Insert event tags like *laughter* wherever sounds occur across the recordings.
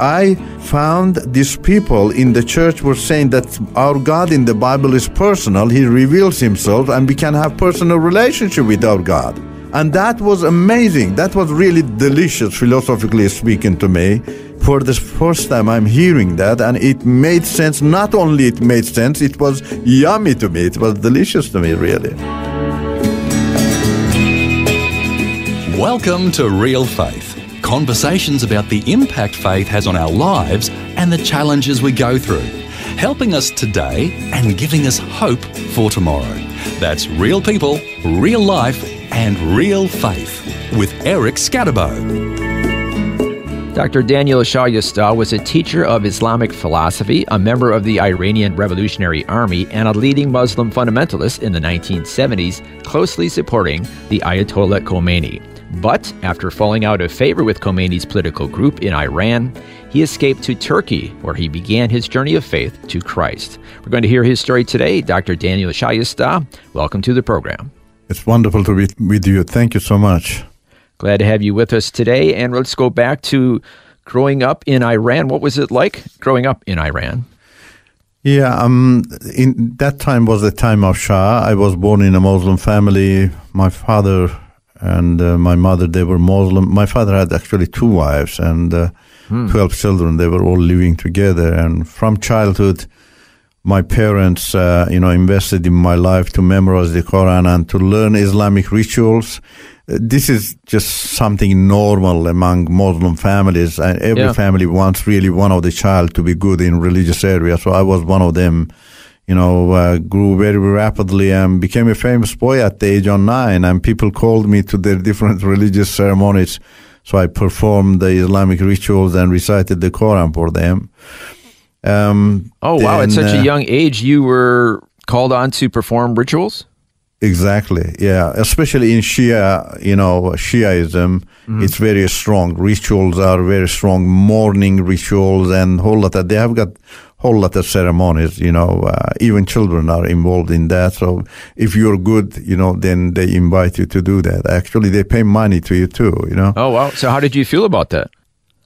I found these people in the church were saying that our God in the Bible is personal. He reveals himself and we can have personal relationship with our God. And that was amazing. That was really delicious philosophically speaking to me. For the first time I'm hearing that and it made sense. Not only it made sense, it was yummy to me. It was delicious to me really. Welcome to Real Faith. Conversations about the impact faith has on our lives and the challenges we go through, helping us today and giving us hope for tomorrow. That's real people, real life, and real faith with Eric Skattebo. Dr. Daniel Shayesteh was a teacher of Islamic philosophy, a member of the Iranian Revolutionary Army, and a leading Muslim fundamentalist in the 1970s, closely supporting the Ayatollah Khomeini. But after falling out of favor with Khomeini's political group in Iran, he escaped to Turkey, where he began his journey of faith to Christ. We're going to hear his story today. Dr. Daniel Shayesteh, welcome to the program. It's wonderful to be with you. Thank you so much. Glad to have you with us today. And let's go back to growing up in Iran. What was it like growing up in Iran? Yeah, um, in that time was the time of Shah. I was born in a Muslim family. My father and uh, my mother they were Muslim. My father had actually two wives and uh, hmm. twelve children. They were all living together, and from childhood, my parents, uh, you know, invested in my life to memorize the Quran and to learn Islamic rituals. Uh, this is just something normal among Muslim families. And every yeah. family wants really one of the child to be good in religious area. So I was one of them you know, uh, grew very rapidly and became a famous boy at the age of nine. And people called me to their different *laughs* religious ceremonies. So I performed the Islamic rituals and recited the Quran for them. Um, oh, wow. Then, At such uh, a young age, you were called on to perform rituals? Exactly. Yeah. Especially in Shia, you know, Shiaism, mm-hmm. it's very strong. Rituals are very strong, mourning rituals and whole lot of, they have got whole lot of ceremonies, you know, uh, even children are involved in that. So if you're good, you know, then they invite you to do that. Actually, they pay money to you too, you know. Oh, wow. So how did you feel about that?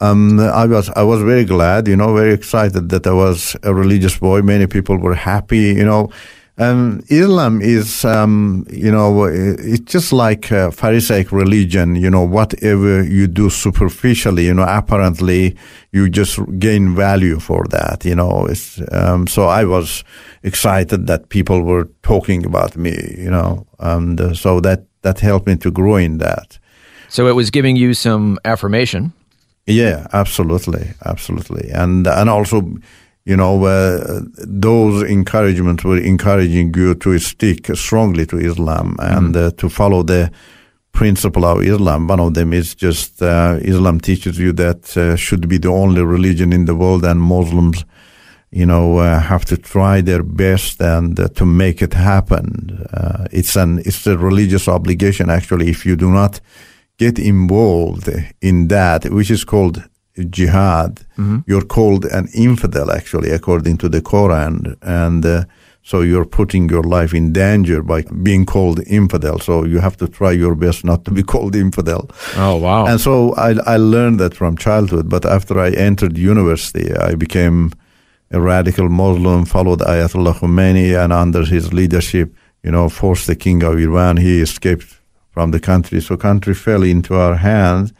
Um, I was I was very glad, you know, very excited that I was a religious boy. Many people were happy, you know. Um, Islam is, um, you know, it's just like a Pharisaic religion. You know, whatever you do superficially, you know, apparently you just gain value for that. You know, um, so I was excited that people were talking about me. You know, and uh, so that that helped me to grow in that. So it was giving you some affirmation. Yeah, absolutely, absolutely, and and also you know, uh, those encouragements were encouraging you to stick strongly to Islam and mm-hmm. uh, to follow the principle of Islam. One of them is just uh, Islam teaches you that uh, should be the only religion in the world, and Muslims, you know, uh, have to try their best and uh, to make it happen. it's an it's a religious obligation actually. If you do not get involved in that, which is called jihad, mm-hmm. you're called an infidel, actually, according to the Quran. And uh, so you're putting your life in danger by being called infidel. So you have to try your best not to be *laughs* called infidel. Oh, wow. And so I, I learned that from childhood. But after I entered university, I became a radical Muslim, followed Ayatollah Khomeini, and under his leadership, you know, forced the king of Iran. He escaped from the country. So country fell into our hands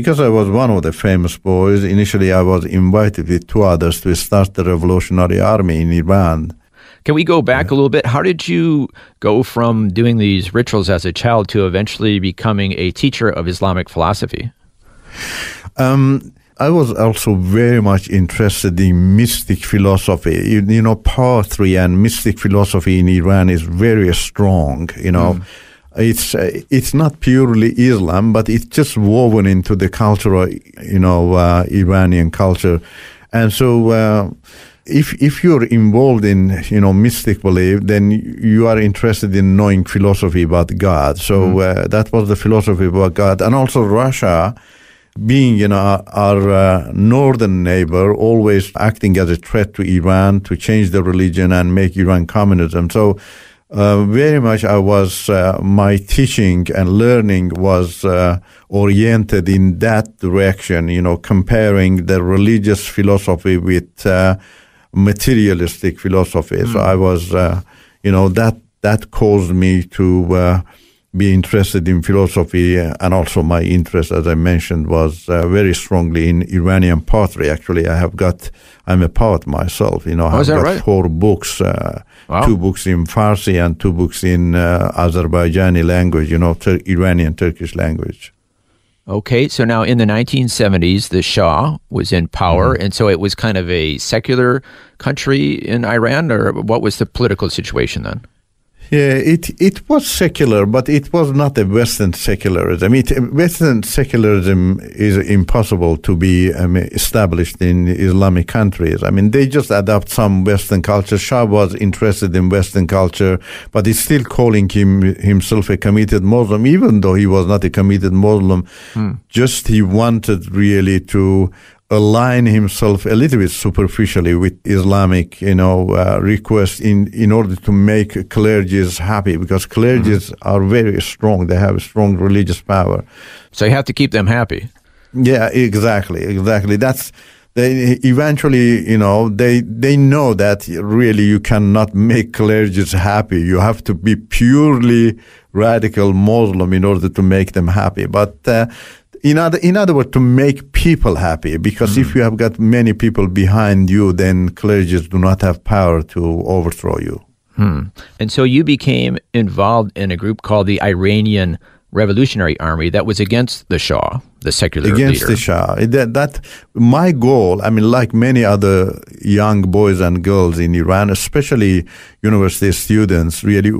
because I was one of the famous boys, initially I was invited with two others to start the Revolutionary Army in Iran. Can we go back a little bit? How did you go from doing these rituals as a child to eventually becoming a teacher of Islamic philosophy? Um, I was also very much interested in mystic philosophy. You, you, know, poetry and mystic philosophy in Iran is very strong. You know, mm. It's uh, it's not purely Islam, but it's just woven into the cultural, you know, uh, Iranian culture, and so. Uh, if if you're involved in you know mystic belief, then you are interested in knowing philosophy about God. So mm. uh, that was the philosophy about God, and also Russia, being you know our, our uh, northern neighbor, always acting as a threat to Iran to change the religion and make Iran communism. So. Uh, very much I was, uh, my teaching and learning was uh, oriented in that direction, you know, comparing the religious philosophy with uh, materialistic philosophy. Mm. So I was, uh, you know, that that caused me to uh, be interested in philosophy, and also my interest, as I mentioned, was uh, very strongly in Iranian poetry. Actually, I have got, I'm a poet myself. You know, I oh, have got right? four books. Wow. Two books in Farsi and two books in uh, Azerbaijani language, you know, Tur- Iranian Turkish language. Okay, so now in the 1970s, the Shah was in power, mm-hmm. and so it was kind of a secular country in Iran, or what was the political situation then? Yeah, it it was secular, but it was not a Western secularism. I mean it, Western secularism is impossible to be um, established in Islamic countries. I mean, they just adopt some Western culture. Shah was interested in Western culture, but he's still calling him himself a committed Muslim, even though he was not a committed Muslim. Hmm. Just he wanted really to align himself a little bit superficially with Islamic, you know, uh, requests in, in order to make clergies happy because clergies mm-hmm. are very strong. They have strong religious power. So you have to keep them happy. Yeah, exactly, exactly. That's they eventually, you know, they they know that really you cannot make clergies happy. You have to be purely radical Muslim in order to make them happy. But uh, in other in other words to make people happy because mm. if you have got many people behind you then clergies do not have power to overthrow you hmm. and so you became involved in a group called the iranian revolutionary army that was against the shah the secular against leader. the shah that, that my goal i mean like many other young boys and girls in iran especially university students really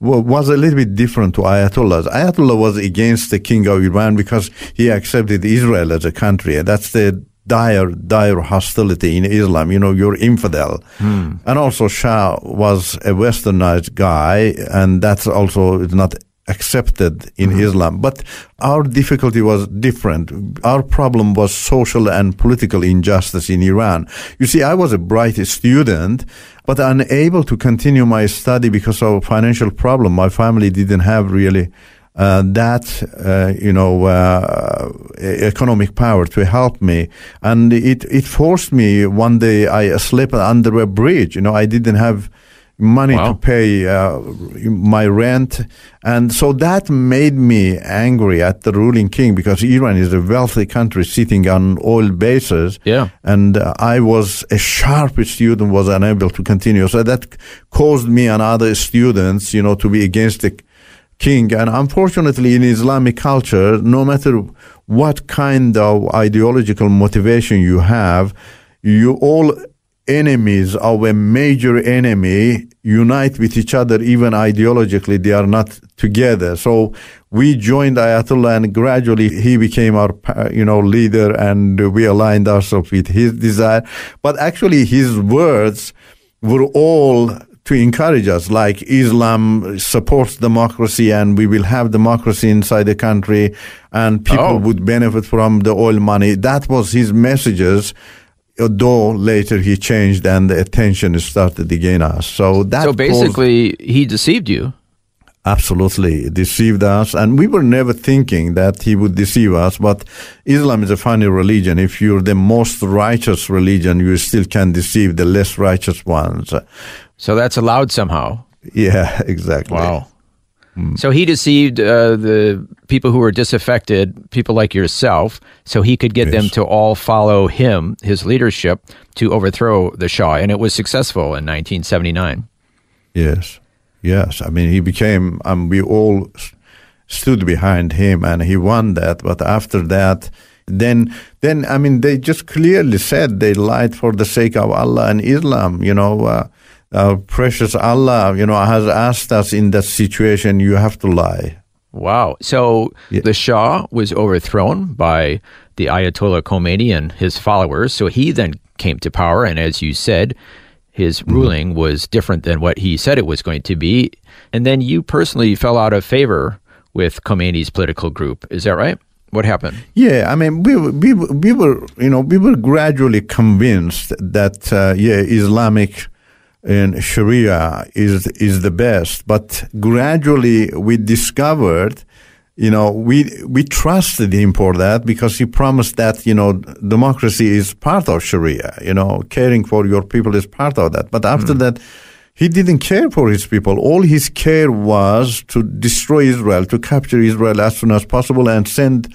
was a little bit different to Ayatollah's. Ayatollah was against the king of Iran because he accepted Israel as a country. That's the dire, dire hostility in Islam. You know, you're infidel. Hmm. And also Shah was a westernized guy, and that's also not accepted in mm-hmm. Islam. But our difficulty was different. Our problem was social and political injustice in Iran. You see, I was a bright student but unable to continue my study because of financial problem. My family didn't have really uh, that uh, you know uh, economic power to help me, and it it forced me. One day I slept under a bridge. You know, I didn't have money wow. to pay uh, my rent. And so that made me angry at the ruling king because Iran is a wealthy country sitting on oil bases. Yeah. And uh, I was a sharp student, was unable to continue. So that caused me and other students, you know, to be against the king. And unfortunately, in Islamic culture, no matter what kind of ideological motivation you have, you all enemies of a major enemy unite with each other even ideologically they are not together. So we joined ayatollah and gradually he became our you know leader and we aligned ourselves with his desire. But actually his words were all to encourage us like islam supports democracy and we will have democracy inside the country and people oh. would benefit from the oil money. That was his messages though later he changed and the attention started again us. So that so basically he deceived you. Absolutely deceived us, and we were never thinking that he would deceive us. But Islam is a funny religion. If you're the most righteous religion, you still can deceive the less righteous ones. So that's allowed somehow. Yeah, *laughs* exactly. Wow. Hmm. So he deceived uh, the people who were disaffected, people like yourself, so he could get yes. them to all follow him, his leadership, to overthrow the Shah. And it was successful in 1979. Yes. Yes. I mean, he became, um, we all stood behind him and he won that. But after that, then, then I mean, they just clearly said they lied for the sake of Allah and Islam, you know. Uh, our precious Allah, you know, has asked us in that situation, you have to lie. Wow. So Yeah. the Shah was overthrown by the Ayatollah Khomeini and his followers. So he then came to power. And as you said, his Mm-hmm. ruling was different than what he said it was going to be. And then you personally fell out of favor with Khomeini's political group. Is that right? What happened? Yeah, I mean, we, were- we, we were, you know, we were gradually convinced that, uh, yeah, Islamic and Sharia is is the best, but gradually we discovered, you know, we we trusted him for that because he promised that, you know, democracy is part of Sharia, you know, caring for your people is part of that. But after hmm. that, he didn't care for his people. All his care was to destroy Israel, to capture Israel as soon as possible and send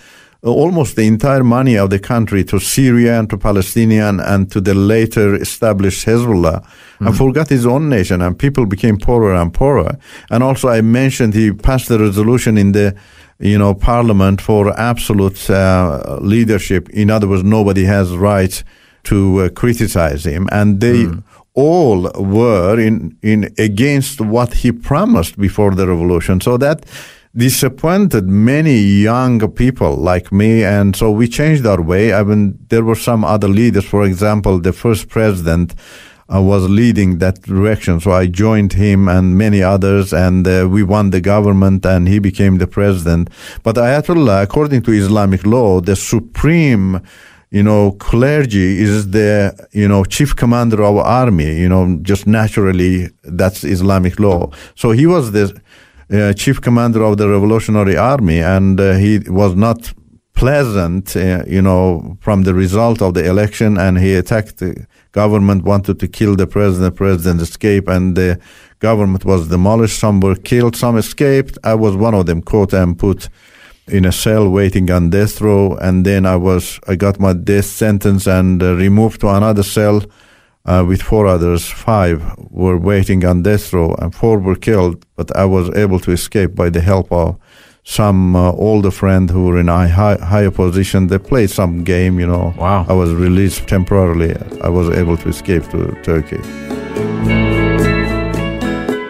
almost the entire money of the country to Syria and to Palestinian and to the later established Hezbollah and forgot his own nation and people became poorer and poorer. And also I mentioned he passed a resolution in the you know parliament for absolute uh, leadership. In other words, nobody has right to uh, criticize him and they all were in in against what he promised before the revolution. So that disappointed many young people like me, and so we changed our way. I mean, there were some other leaders. For example, the first president uh, was leading that direction, so I joined him and many others, and uh, we won the government, and he became the president. But Ayatollah, according to Islamic law, the supreme you know, clergy is the, you know, chief commander of army, you know, just naturally that's Islamic law. So he was the uh, chief commander of the revolutionary army and uh, he was not pleasant, uh, you know, from the result of the election and he attacked the government, wanted to kill the president, president escaped and the government was demolished. Some were killed, some escaped. I was one of them caught and put in a cell waiting on death row and then i was i got my death sentence and uh, removed to another cell uh, with four others five were waiting on death row and four were killed but i was able to escape by the help of some uh, older friend who were in a high, higher position they played some game you know Wow. i was released temporarily i was able to escape to turkey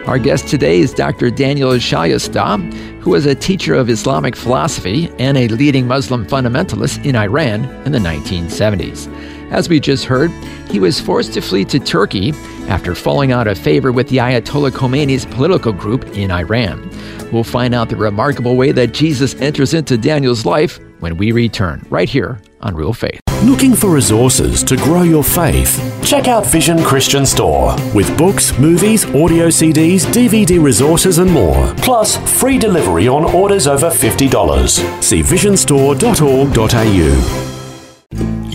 Our guest today is Dr. Daniel Shayesteh, who was a teacher of Islamic philosophy and a leading Muslim fundamentalist in Iran in the 1970s. As we just heard, he was forced to flee to Turkey after falling out of favor with the Ayatollah Khomeini's political group in Iran. We'll find out the remarkable way that Jesus enters into Daniel's life when we return, right here on Real Faith. Looking for resources to grow your faith? Check out Vision Christian Store with books, movies, audio CDs, DVD resources, and more. Plus, free delivery on orders over $50. See visionstore.org.au.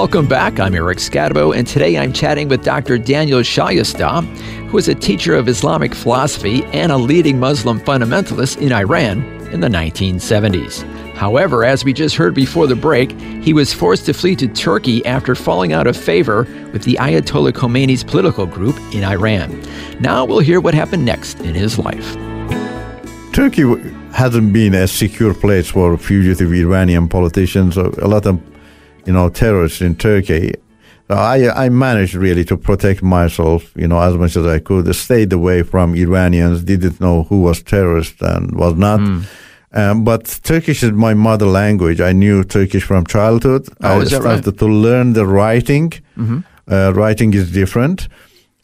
Welcome back. I'm Eric Skattebo, and today I'm chatting with Dr. Daniel Shayesteh, who is a teacher of Islamic philosophy and a leading Muslim fundamentalist in Iran in the 1970s. However, as we just heard before the break, he was forced to flee to Turkey after falling out of favor with the Ayatollah Khomeini's political group in Iran. Now we'll hear what happened next in his life. Turkey hasn't been a secure place for fugitive Iranian politicians. A lot of, you know, terrorists in Turkey. So I, I managed really to protect myself, you know, as much as I could. Stayed away from Iranians. Didn't know who was terrorist and was not. Um, but Turkish is my mother language. I knew Turkish from childhood. I Oh, is that right? started to learn the writing. Uh, writing is different.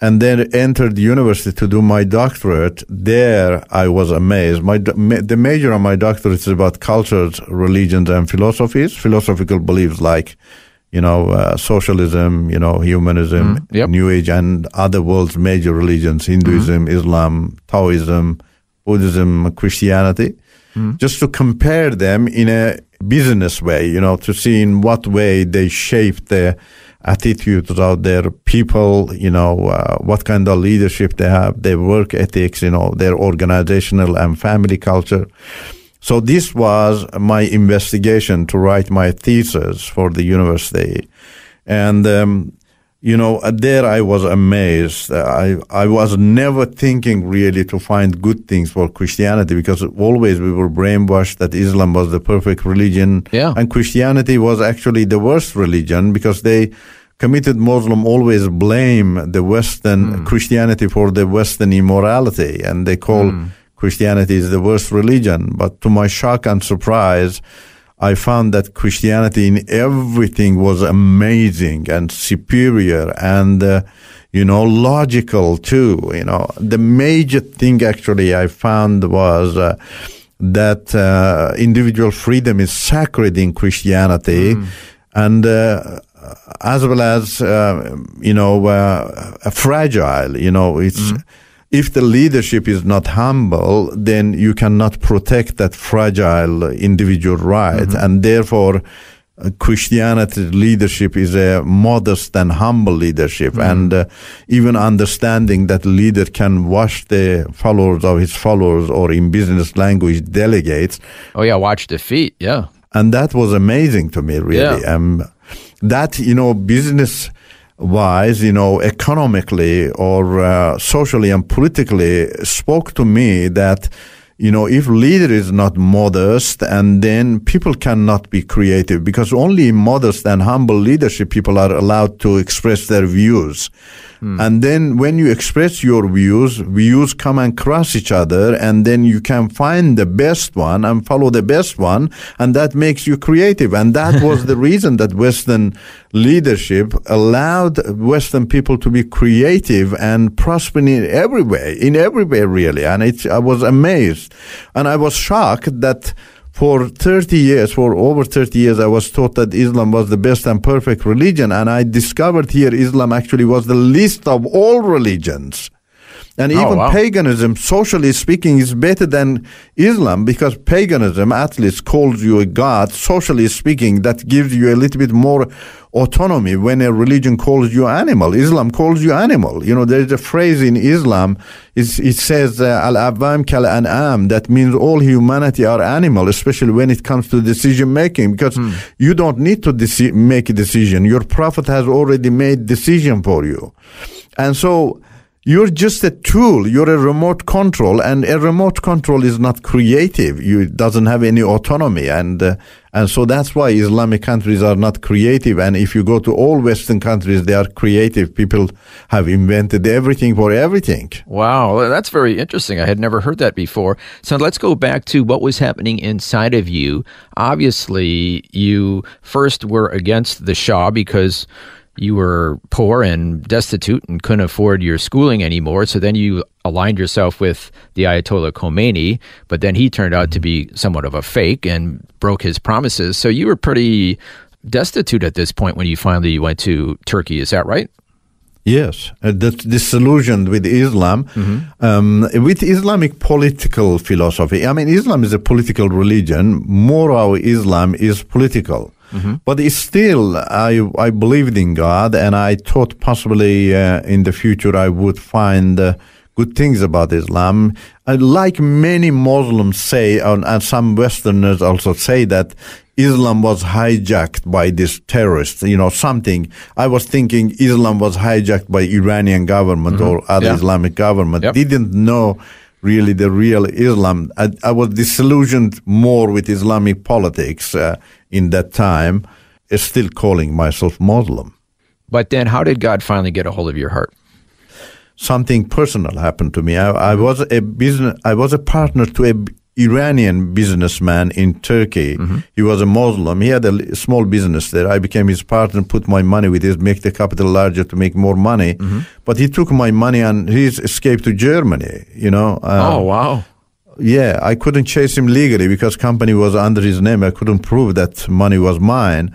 And then entered the university to do my doctorate. There, I was amazed. My the major of my doctorate is about cultures, religions, and philosophies, philosophical beliefs like, you know, uh, socialism, you know, humanism, Mm, yep. New Age, and other world's major religions: Hinduism, Islam, Taoism, Buddhism, Christianity. Just to compare them in a business way, you know, to see in what way they shaped the attitudes out their people, you know, uh, what kind of leadership they have, their work ethics, you know, their organizational and family culture. So this was my investigation to write my thesis for the university. And, um, you know, there I was amazed. I, I was never thinking really to find good things for Christianity because always we were brainwashed that Islam was the perfect religion. Yeah. And Christianity was actually the worst religion because they, committed Muslim always blame the Western mm. Christianity for the Western immorality and they call mm. Christianity is the worst religion. But to my shock and surprise, I found that Christianity in everything was amazing and superior and, uh, you know, logical too. You know, the major thing actually I found was, uh, that uh, individual freedom is sacred in Christianity, mm. and uh, as well as uh, you know uh, fragile. You know, it's. Mm if the leadership is not humble, then you cannot protect that fragile individual right. Mm-hmm. And therefore, uh, Christianity leadership is a modest and humble leadership, mm-hmm. and uh, even understanding that leader can wash the followers of his followers, or in business language, delegates. Oh yeah, watch the feet. Yeah, and that was amazing to me, really. Yeah. Um, that you know, business wise, you know, economically or uh, socially and politically spoke to me that, you know, if leader is not modest and then people cannot be creative because only in modest and humble leadership people are allowed to express their views. Hmm. And then when you express your views, views come and cross each other, and then you can find the best one and follow the best one, and that makes you creative. And that *laughs* was the reason that Western leadership allowed Western people to be creative and prosper in every way, in every way, really. And it, I was amazed, and I was shocked that for 30 years, for over 30 years, I was taught that Islam was the best and perfect religion. And I discovered here Islam actually was the least of all religions. And oh, even wow. paganism, socially speaking, is better than Islam because paganism at least calls you a god. Socially speaking, that gives you a little bit more autonomy when a religion calls you animal. Islam calls you animal. You know, there's a phrase in Islam, it says, uh, Al-Abam kal-an'am, that means all humanity are animal, especially when it comes to decision making, because hmm. you don't need to deci- make a decision. Your prophet has already made decision for you. And so, you're just a tool. You're a remote control, and a remote control is not creative. You it doesn't have any autonomy, and uh, and so that's why Islamic countries are not creative. And if you go to all Western countries, they are creative. People have invented everything for everything. Wow, that's very interesting. I had never heard that before. So let's go back to what was happening inside of you. Obviously, you first were against the Shah because you were poor and destitute and couldn't afford your schooling anymore. So then you aligned yourself with the Ayatollah Khomeini, but then he turned out to be somewhat of a fake and broke his promises. So you were pretty destitute at this point when you finally went to Turkey. Is that right? Yes, uh, that's disillusioned with Islam, mm-hmm. um, with Islamic political philosophy. I mean, Islam is a political religion. Moral Islam is political. Mm-hmm. But still, I I believed in God, and I thought possibly uh, in the future I would find uh, good things about Islam. Uh, like many Muslims say, and, and some Westerners also say that Islam was hijacked by this terrorist, you know, something. I was thinking Islam was hijacked by Iranian government mm-hmm. or other yeah. Islamic government. Yep. Didn't know really the real Islam. I, I was disillusioned more with Islamic politics. Uh, in that time is still calling myself Muslim. But then, how did God finally get a hold of your heart? Something personal happened to me. I, I was a business. I was a partner to a Iranian businessman in Turkey. Mm-hmm. He was a Muslim. He had a small business there. I became his partner, put my money with his, make the capital larger to make more money. Mm-hmm. But he took my money and he escaped to Germany. You know. Um, oh wow! Yeah, I couldn't chase him legally because company was under his name. I couldn't prove that money was mine.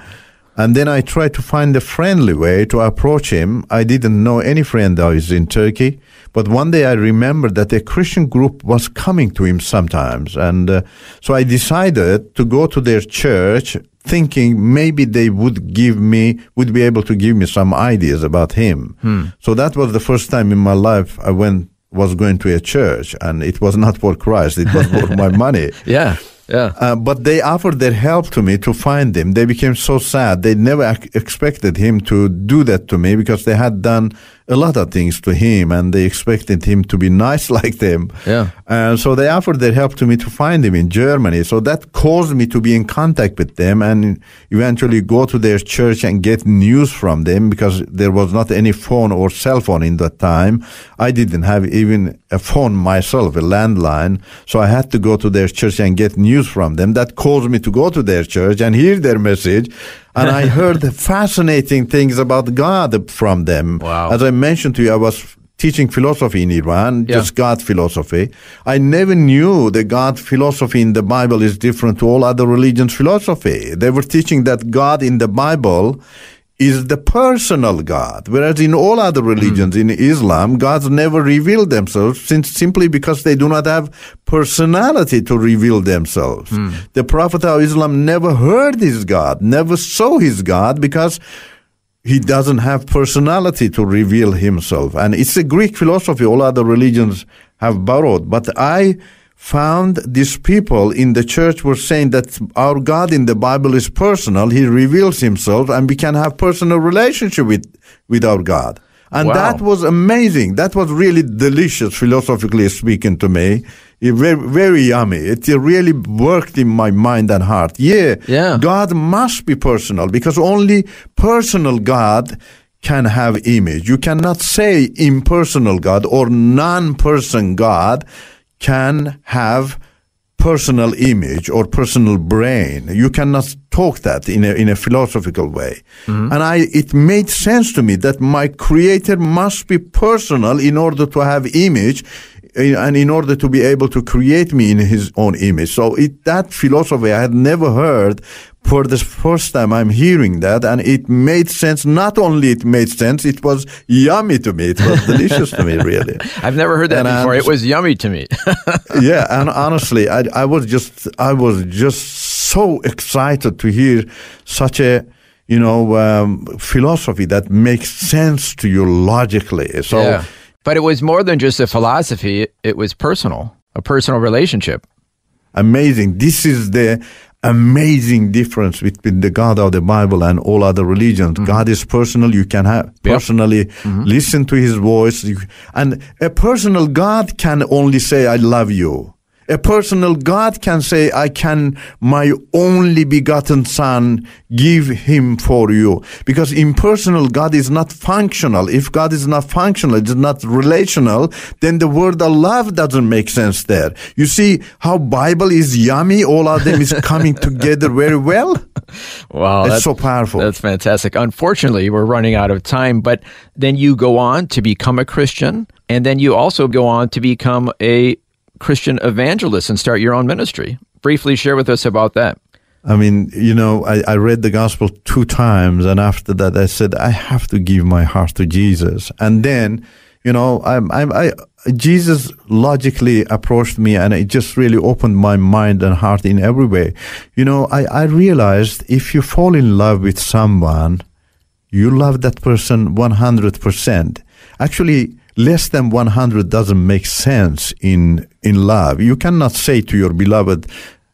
And then I tried to find a friendly way to approach him. I didn't know any friend that was in Turkey. But one day I remembered that a Christian group was coming to him sometimes. And uh, so I decided to go to their church, thinking maybe they would give me, would be able to give me some ideas about him. Hmm. So that was the first time in my life I went, was going to a church and it was not for Christ. It was for my *laughs* money. Yeah. Yeah. Uh, but they offered their help to me to find him. They became so sad. They never ac- expected him to do that to me because they had done a lot of things to him and they expected him to be *laughs* nice like them. Yeah. Uh, so they offered their help to me to find him in Germany. So that caused me to be in contact with them and eventually go to their church and get news from them because there was not any phone or cell phone in that time. I didn't have even a phone myself, a landline. So I had to go to their church and get news from them. That caused me to go to their church and hear their message. And I *laughs* heard fascinating things about God from them. Wow. As I mentioned to you, I was teaching philosophy in Iran, Yeah. just God philosophy. I never knew the God philosophy in the Bible is different to all other religions' philosophy. They were teaching that God in the Bible is the personal God, whereas in all other religions, hmm. in Islam, gods never reveal themselves since simply because they do not have personality to reveal themselves. Hmm. The Prophet of Islam never heard his God, never saw his God because he doesn't have personality to reveal himself. And it's a Greek philosophy all other religions have borrowed. But I found these people in the church were saying that our God in the Bible is personal. He reveals himself and we can have personal relationship with, with our God. And Wow. that was amazing. That was really delicious, philosophically speaking, to me. It very, very yummy. It really worked in my mind and heart. Yeah, Yeah. God must be personal because only personal God can have image. You cannot say impersonal God or non-person God can have personal image or personal brain. You cannot talk that in a, in a philosophical way. Mm-hmm. And I, it made sense to me that my creator must be personal in order to have image and in order to be able to create me in his own image. So it, that philosophy I had never heard for the first time I'm hearing that and it made sense. Not only it made sense, it was yummy to me. It was *laughs* delicious to me, really. I've never heard that And before. It was yummy to me. *laughs* yeah, and *laughs* honestly, I, I was just I was just so excited to hear such a you know um, philosophy that makes sense to you logically. So yeah. But it was more than just a philosophy, it, was personal, a personal relationship. amazing. This is the amazing difference between the God of the Bible and all other religions. Mm-hmm. God is personal. You can have personally mm-hmm. listen to his voice. And a personal God can only say, I love you. A personal God can say, I can my only begotten son give him for you. Because impersonal God is not functional. If God is not functional, it's not relational, then the word of love doesn't make sense there. You see how Bible is yummy? All of them is coming together very well. *laughs* Wow. It's that's- so powerful. That's fantastic. Unfortunately, we're running out of time, but then you go on to become a Christian, and then you also go on to become a Christian evangelist and start your own ministry. Briefly share with us about that. I mean, you know, I, I read the gospel two times, and after that, I said, I have to give my heart to Jesus. And then, you know, I'm, I'm, I, Jesus logically approached me, and it just really opened my mind and heart in every way. You know, I, I realized if you fall in love with someone, you love that person 100%. Actually, less than 100 doesn't make sense in, in love. You cannot say to your beloved,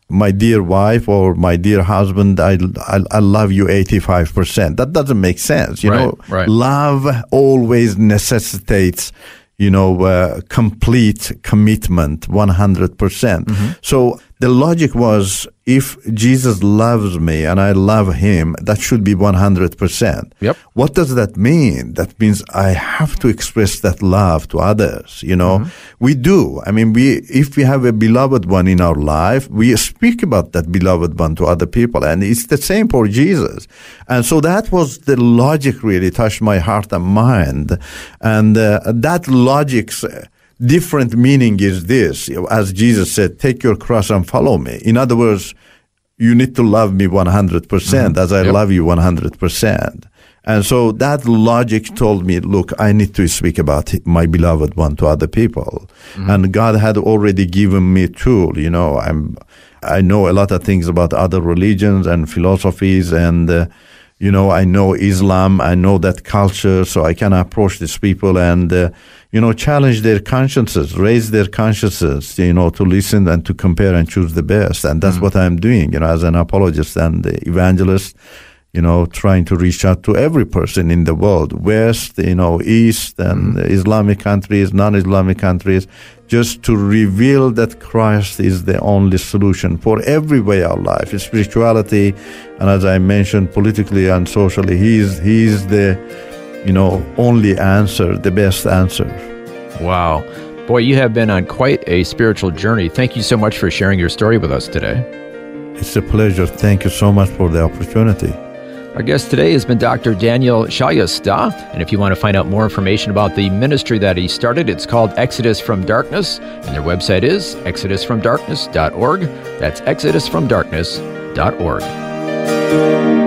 my dear wife or my dear husband, I, I, I love you 85%. That doesn't make sense. You Right, know, right. love always necessitates, you know, uh, complete commitment, 100%. percent Mm-hmm. So the logic was if Jesus loves me and I love him, that should be 100%. Yep. What does that mean? That means I have to express that love to others, you know. Mm-hmm. We do. I mean, we, if we have a beloved one in our life, we speak about that beloved one to other people. And it's the same for Jesus. And so that was the logic really touched my heart and mind. And uh, that logic's uh, different meaning is this. As Jesus said, take your cross and follow me. In other words, you need to love me 100% as I Yep. love you 100%. And so that logic told me, look, I need to speak about my beloved one to other people. And God had already given me tool, you know, I'm, I know a lot of things about other religions and philosophies and uh, you know, I know Islam, I know that culture, so I can approach these people and, uh, you know, challenge their consciences, raise their consciences, you know, to listen and to compare and choose the best. And that's mm-hmm. what I'm doing, you know, as an apologist and evangelist, you know, trying to reach out to every person in the world, West, you know, East and mm-hmm. Islamic countries, non-Islamic countries, just to reveal that Christ is the only solution for every way of life, spirituality, and as I mentioned, politically and socially, He's He's the, you know, only answer, the best answer. Wow. Boy, you have been on quite a spiritual journey. Thank you so much for sharing your story with us today. It's a pleasure. Thank you so much for the opportunity. Our guest today has been Dr. Daniel Shayesteh. And if you want to find out more information about the ministry that he started, it's called Exodus from Darkness. And their website is exodusfromdarkness.org. That's exodusfromdarkness.org.